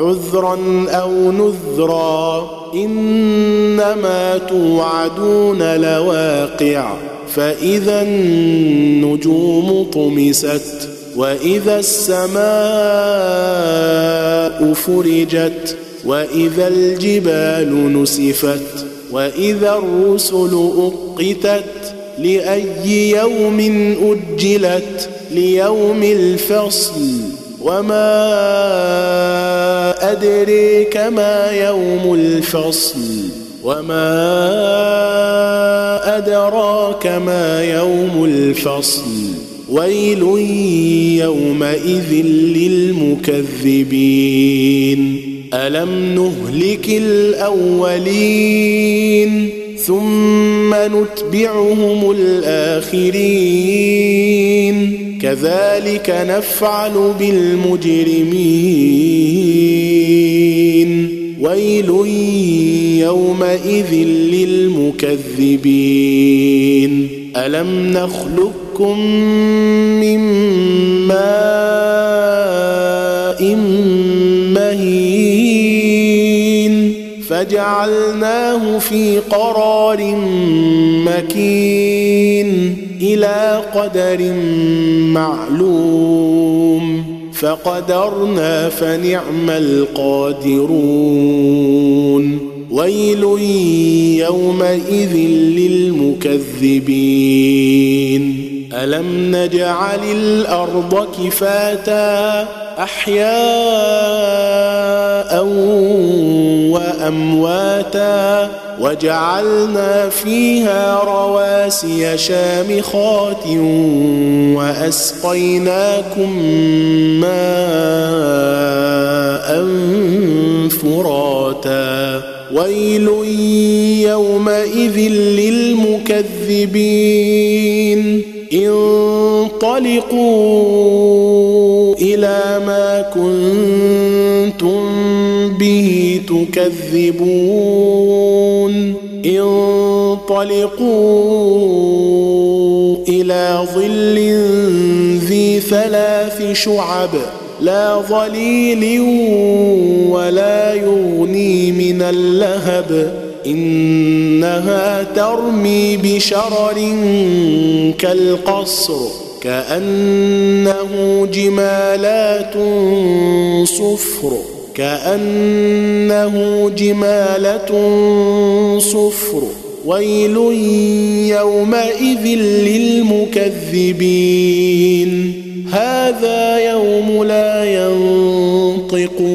عذرا أو نذرا إنما توعدون لواقع. فإذا النجوم طمست وإذا السماء فرجت وإذا الجبال نسفت وإذا الرسل أقتت لأي يوم أجلت ليوم الفصل. وما أدريك ما يوم الفصل وما أدراك ما يوم الفصل ويل يومئذ للمكذبين ألم نهلك الأولين ثم نتبعهم الآخرين. كذلك نفعل بالمجرمين. ويل يومئذ للمكذبين. ألم نخلقكم من ماء فجعلناه في قرار مكين إلى قدر معلوم. فقدرنا فنعم القادرون. ويل يومئذ للمكذبين. ألم نجعل الأرض كفاتا أحياء وأمواتا وجعلنا فيها رواسي شامخات وأسقيناكم ماء فراتا. ويل يومئذ للمكذبين انطلقوا إلى ما كنتم به تكذبون. انطلقوا إلى ظل ذي ثلاث شعب لا ظليل ولا يغني من اللهب. إنها ترمي بشرر كالقصر كأنه جمالات صفر كأنه جماله صفر ويل يومئذ للمكذبين. هذا يوم لا ينطقون.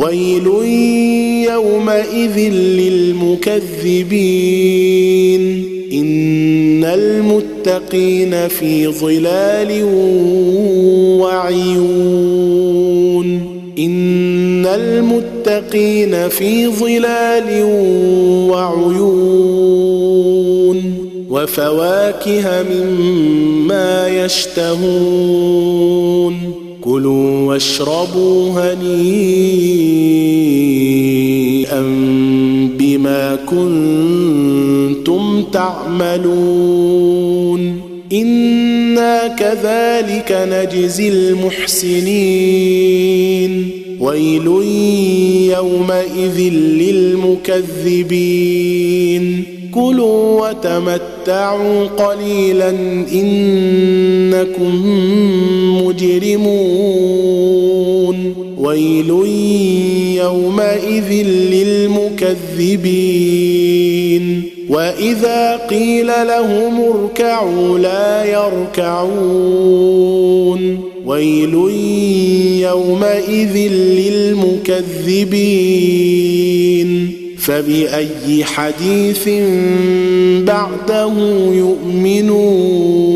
ويل يومئذ للمكذبين. إن المتقين في ظلال وعيون. إن المتقين في ظلال وعيون. وفواكه مما يشتهون. كلوا واشربوا هنيئا بما كنتم تعملون. إنا كذلك نجزي المحسنين. ويل يومئذ للمكذبين. كلوا وتمتعوا قليلا إنكم مجرمون. ويل يومئذ للمكذبين. وإذا قيل لهم اركعوا لا يركعون. ويل يومئذ للمكذبين. فبأي حديث بعده يؤمنون